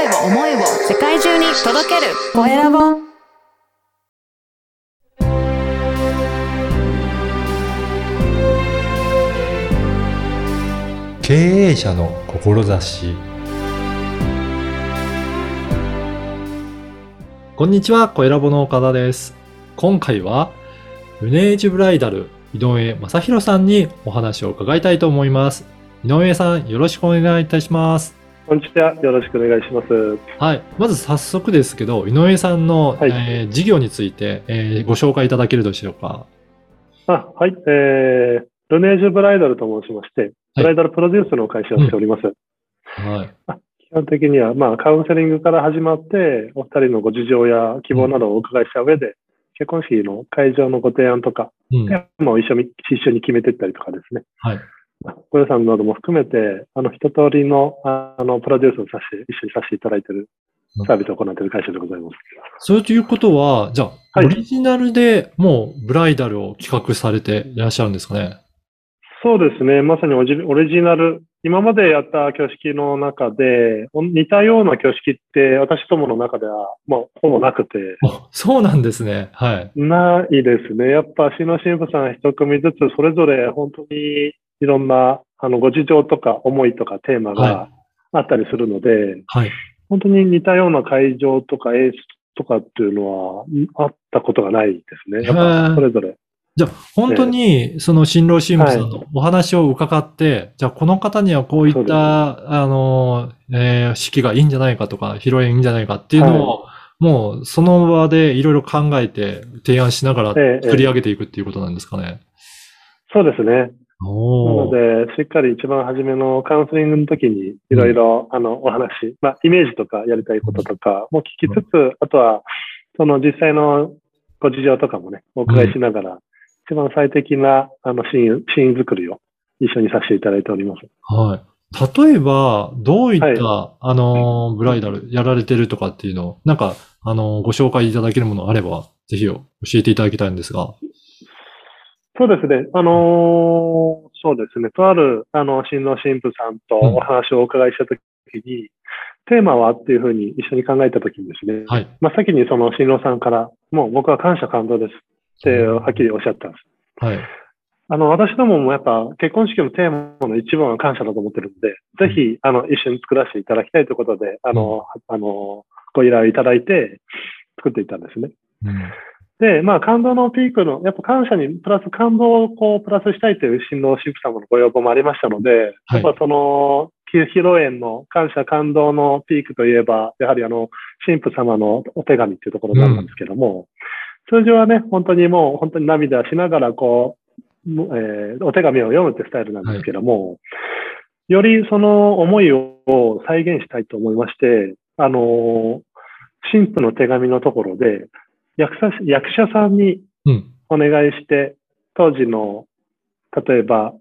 声を思いを世界中に届けるコエラボ経営者の志こんにちは、コエラボの岡田です。今回は、ルネージュブライダル井上正弘さんにお話を伺いたいと思います。井上さん、よろしくお願いいたします。こんにちは。よろしくお願いします。はい。まず早速ですけど、井上さんの、はいえー事業について、えーご紹介いただけるでしょうか。あ、はい。えー、ルネージュブライダルと申しまして、ブライダルプロデュースの会社をしております。はい。基本的には、まあ、カウンセリングから始まって、お二人のご事情や希望などをお伺いした上で、結婚式の会場のご提案とか、うん。テーマを一緒に、一緒に決めていったりとかですね。はい。ご予算なども含めて、あの、一通りの、ああの、プロデュースをさせて、一緒にさせていただいているサービスを行っている会社でございます。そういうことは、じゃあ、はいオリジナルでもうブライダルを企画されていらっしゃるんですかね？そうですね。まさにオリジナル。今までやった挙式の中で、お似たような挙式って私どもの中では、まあ、ほぼなくて、あ、そうなんですね。はい。ないですね。やっぱ、新郎新婦さん一組ずつ、それぞれ本当にいろんな、あの、ご事情とか思いとかテーマはがあったりするので、はい。本当に似たような会場とか演出とかっていうのは、んあったことがないですね。やっぱ、それぞれ。じゃあ、本当に、その新郎新婦さんのお話を伺って、じゃあ、この方にはこういった、あの、えー式がいいんじゃないかとか、披露宴いいんじゃないかっていうのを、もう、その場でいろいろ考えて、提案しながらええ作り上げていくっていうことなんですかね。そうですね。なおので、しっかり一番初めのカウンセリングの時に、いろいろ、あの、お話、まあ、イメージとかやりたいこととかも聞きつつ、あとは、その実際のご事情とかもね、お伺いしながら、一番最適な、あの、シーン、シーン作りを一緒にさせていただいております。はい。例えば、どういった、はあの、ブライダルやられてるとかっていうのを、なんか、あの、ご紹介いただけるものあれば、ぜひ教えていただきたいんですが。そうですね。あのーそうですね。とある、あの、新郎新婦さんとうんお話をお伺いした時に、テーマはっていうふうに一緒に考えた時にですね、はい。まあ、先にその新郎さんから、もう僕は感謝感動ですってはっきりおっしゃったんです。はい。あの、私どももやっぱ結婚式のテーマの一番は感謝だと思ってるんで、ぜひ、あの、一緒に作らせていただきたいということで、あの、あの、ご依頼いただいて作っていったんですね。うんで、まあ、感動のピークの、やっぱ感謝にプラス感動をこう、プラスしたいという新郎新婦様のご要望もありましたので、はい。やっぱその、披露宴の感謝感動のピークといえば、やはりあの、新婦様のお手紙っていうところだったんですけども、通常はね、本当にもう、本当に涙しながらこう、もえーお手紙を読むってスタイルなんですけども、よりその思いを再現したいと思いまして、あの、新婦の手紙のところで、役者役者さんにうん。お願いして、当時の、例えば、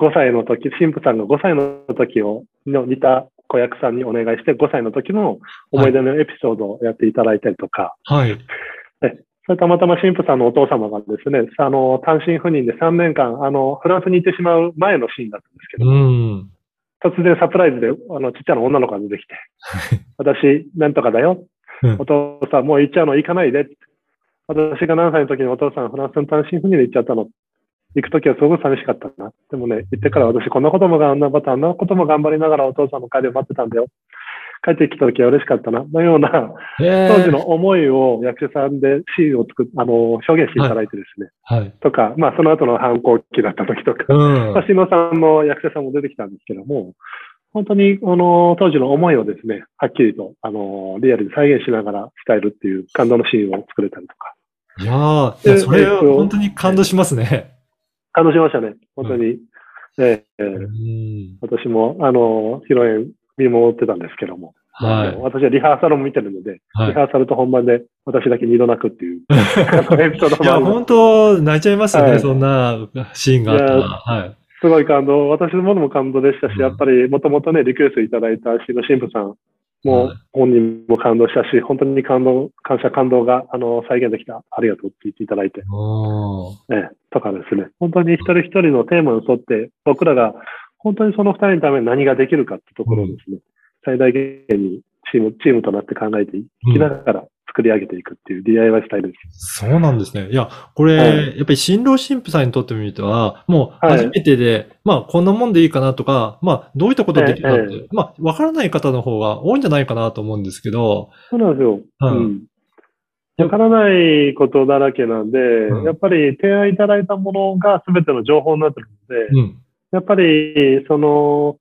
5歳の時、新婦さんが5歳の時を、の似た子役さんにお願いして、5歳の時の思い出のエピソードをやっていただいたりとか、はい。それたまたま新婦さんのお父様がですね、あの、単身赴任で3年間、あの、フランスに行ってしまう前のシーンだったんですけど、うん。突然サプライズで、あの、ちっちゃな女の子が出てきて、私、なんとかだよ。うんお父さん、もう行っちゃうの行かないで。私が何歳の時にお父さん、フランスの単身赴任で行っちゃったの。行く時はすごく寂しかったな。でもね、行ってから私、こんなことも頑張った、あんなことも頑張りながらお父さんの帰りを待ってたんだよ。帰ってきた時は嬉しかったな。のような、え当時の思いを役者さんでシーンを作っ、あの、表現していただいてですね。はい。とか、まあ、その後の反抗期だった時とか、うん。橋野さんの役者さんも出てきたんですけども、本当に、あの、当時の思いをですね、はっきりと、あの、リアルに再現しながら伝えるっていう感動のシーンを作れたりとか、いやーそれ、えっと本当に感動しますね。感動しましたね。本当に。ええ。うん。私も、あの、披露宴見守ってたんですけども、はい。私はリハーサルも見てるので、はい。リハーサルと本番で私だけ二度泣くっていう、いや、本当泣いちゃいますよね、はい。そんなシーンがあったら。すごい感動、私のものも感動でしたし、うん。やっぱりもともとね、リクエストいただいた新の神父さんもはい本人も感動したし、本当に感動、感謝感動が、あの、再現できた。ありがとうって言っていただいて、おーええ、とかですね。本当に一人一人のテーマに沿って、僕らが本当にその二人のために何ができるかってところをですね、最大限にチーム、チームとなって考えていきながら作り上げていくっていう DIY スタイルです。そうなんですね。いや、これ、はいやっぱり新郎新婦さんにとってみては、もうはい初めてで、まあこんなもんでいいかなとか、まあどういったことができるかって、ええまあわからない方の方が多いんじゃないかなと思うんですけど、そうなんですよ。うんうん。わからないことだらけなんで、うんやっぱり提案いただいたものが全ての情報になってるので、うん。やっぱり、その、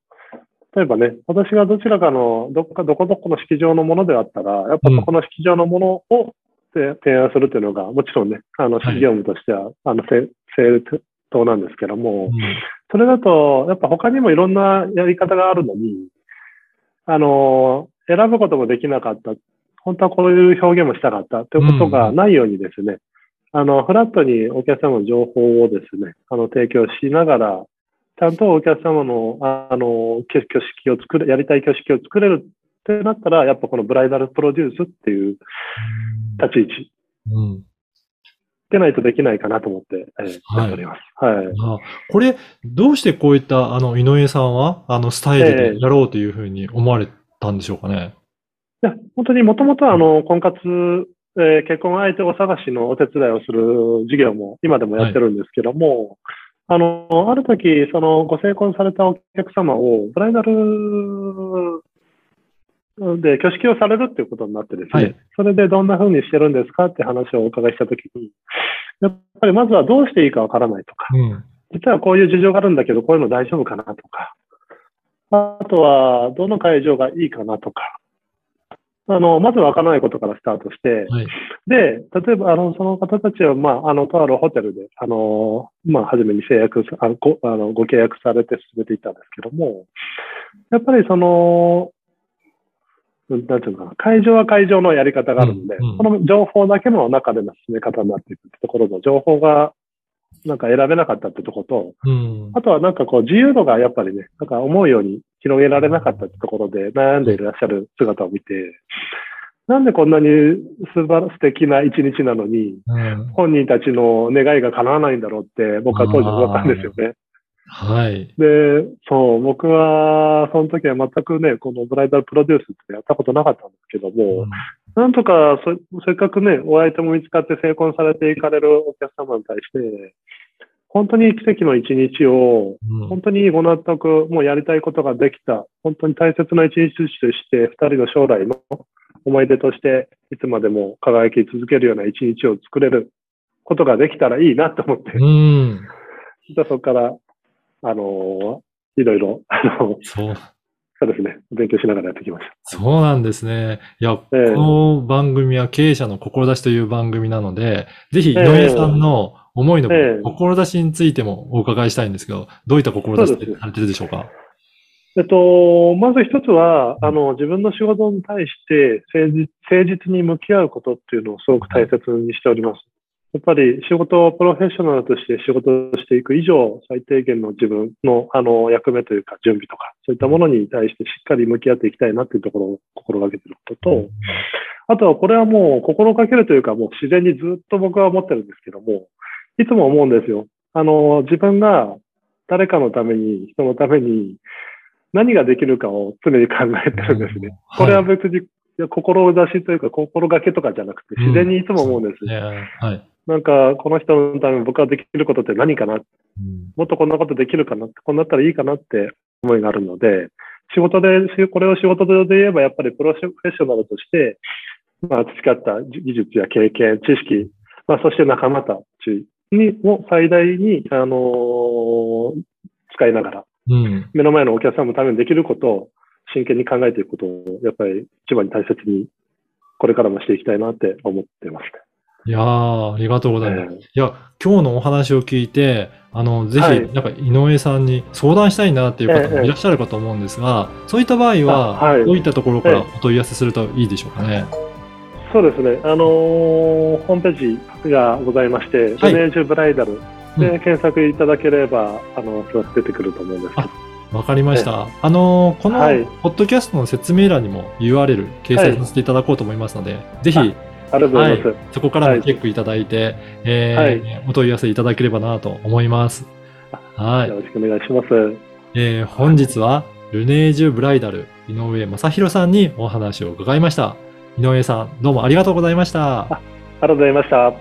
例えばね、私がどちらかの、どこか、どこどこの式場のものであったら、やっぱそこの式場のものをて提案するっていうのが、もちろんね、あの、はい。業務としては、あの、正正当なんですけども、うん。それだと、やっぱ他にもいろんなやり方があるのに、あの、選ぶこともできなかった。本当はこういう表現もしたかったということがないようにですね、あの、フラットにお客様の情報をですね、あの、提供しながら、ちゃんとお客様の、ああの、挙挙式を作れ、やりたい挙式を作れるってなったら、やっぱこのブライダルプロデュースっていう立ち位置うん。でないとできないかなと思って、えーはいやっております。はい。あこれ、どうしてこういった、あの、井上さんは、あの、スタイルでやろうというふうに思われたんでしょうかね？いや、本当にもともとあの、婚活、えー結婚相手を探しのお手伝いをする事業も今でもやってるんですけども、あの、ある時、そのご成婚されたお客様をブライダルで挙式をされるっていうことになってですね、はいそれでどんな風にしてるんですかって話をお伺いしたときに、やっぱりまずはどうしていいかわからないとか、うん。実はこういう事情があるんだけど、こういうの大丈夫かなとか、あとは、どの会場がいいかなとか、あの、まずわからないことからスタートして、はい。で、例えば、あの、その方たちは、まあ、あの、とあるホテルで、あの、まあ、初めに制約さ、あのごあのご契約されて進めていったんですけども、やっぱりその、うんなんていうのかな、会場は会場のやり方があるので、うんうんこの情報だけの中での進め方になっていくところの情報が、なんか選べなかったってとこと、うん。あとはなんかこう自由度がやっぱりね、なんか思うように広げられなかったってところで悩んでいらっしゃる姿を見て、なんでこんなに素晴ら素敵な一日なのに、うん。本人たちの願いが叶わないんだろうって僕は当時思ったんですよね。はい。で、そう、僕はその時は全くね、このブライダルプロデュースってやったことなかったんですけども、なんとかそせっかくね、お相手も見つかって成婚されていかれるお客様に対して、本当に奇跡の一日をうん本当にご納得、もうやりたいことができた、本当に大切な一日として、二人の将来の思い出として、いつまでも輝き続けるような一日を作れることができたらいいなと思って、うん。じゃあそこから、あのいろいろ、あの、そう。そうですね、勉強しながらやってきました。そうなんですね。いや、ええこの番組は経営者の志という番組なので、ぜひ井上さんの思いのええ。志についてもお伺いしたいんですけど、どういった志でされてるでしょうか？えっと、まず一つは、あの、自分の仕事に対して誠実誠実に向き合うことっていうのをすごく大切にしております。やっぱり仕事をプロフェッショナルとして仕事をしていく以上、最低限の自分のあの役目というか準備とか、そういったものに対してしっかり向き合っていきたいなっていうところを心がけていることと、あとはこれはもう心がけるというか、もう自然にずっと僕は思ってるんですけども、いつも思うんですよ。あの、自分が誰かのために、人のために何ができるかを常に考えてるんですね。はいこれは別に、いや志というか心がけとかじゃなくて、自然にいつも思うんです。ねはい。なんか、この人のために僕ができることって何かな？うんもっとこんなことできるかな？こんなったらいいかなって思いがあるので、仕事で、しこれを仕事で言えばやっぱりプロフェッショナルとして、まあ、培った技術や経験、知識、まあ、そして仲間たちに、を最大に、あのー使いながら、うん。目の前のお客様のためにできることを真剣に考えていくことを、やっぱり一番に大切に、これからもしていきたいなって思ってますいやー、ありがとうございね。ます。いや、今日のお話を聞いて、あの、ぜひ、はいなんか、井上さんに相談したいなっていう方ええもいらっしゃるかと思うんですが、そういった場合は、あはいどういったところからえお問い合わせするといいでしょうかね？そうですね、あのーホームページがございまして、はいルネージュブライダルでうん検索いただければ、あの、出てくると思うんですけど。わかりました。あのーこの、はいポッドキャストの説明欄にも URL 掲載させていただこうと思いますので、ぜひ、ありがとうございます。そこからもチェックいただいて、えーお問い合わせいただければなと思います。はいよ。ろしくお願いします。えー本日は、ルネージュブライダル井上正弘さんにお話を伺いました。井上さん、どうもありがとうございました。ありがとうございました。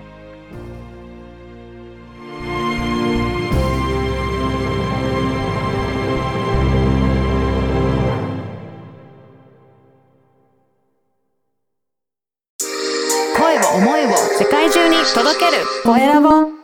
声を思いを世界中に届けるコエラボ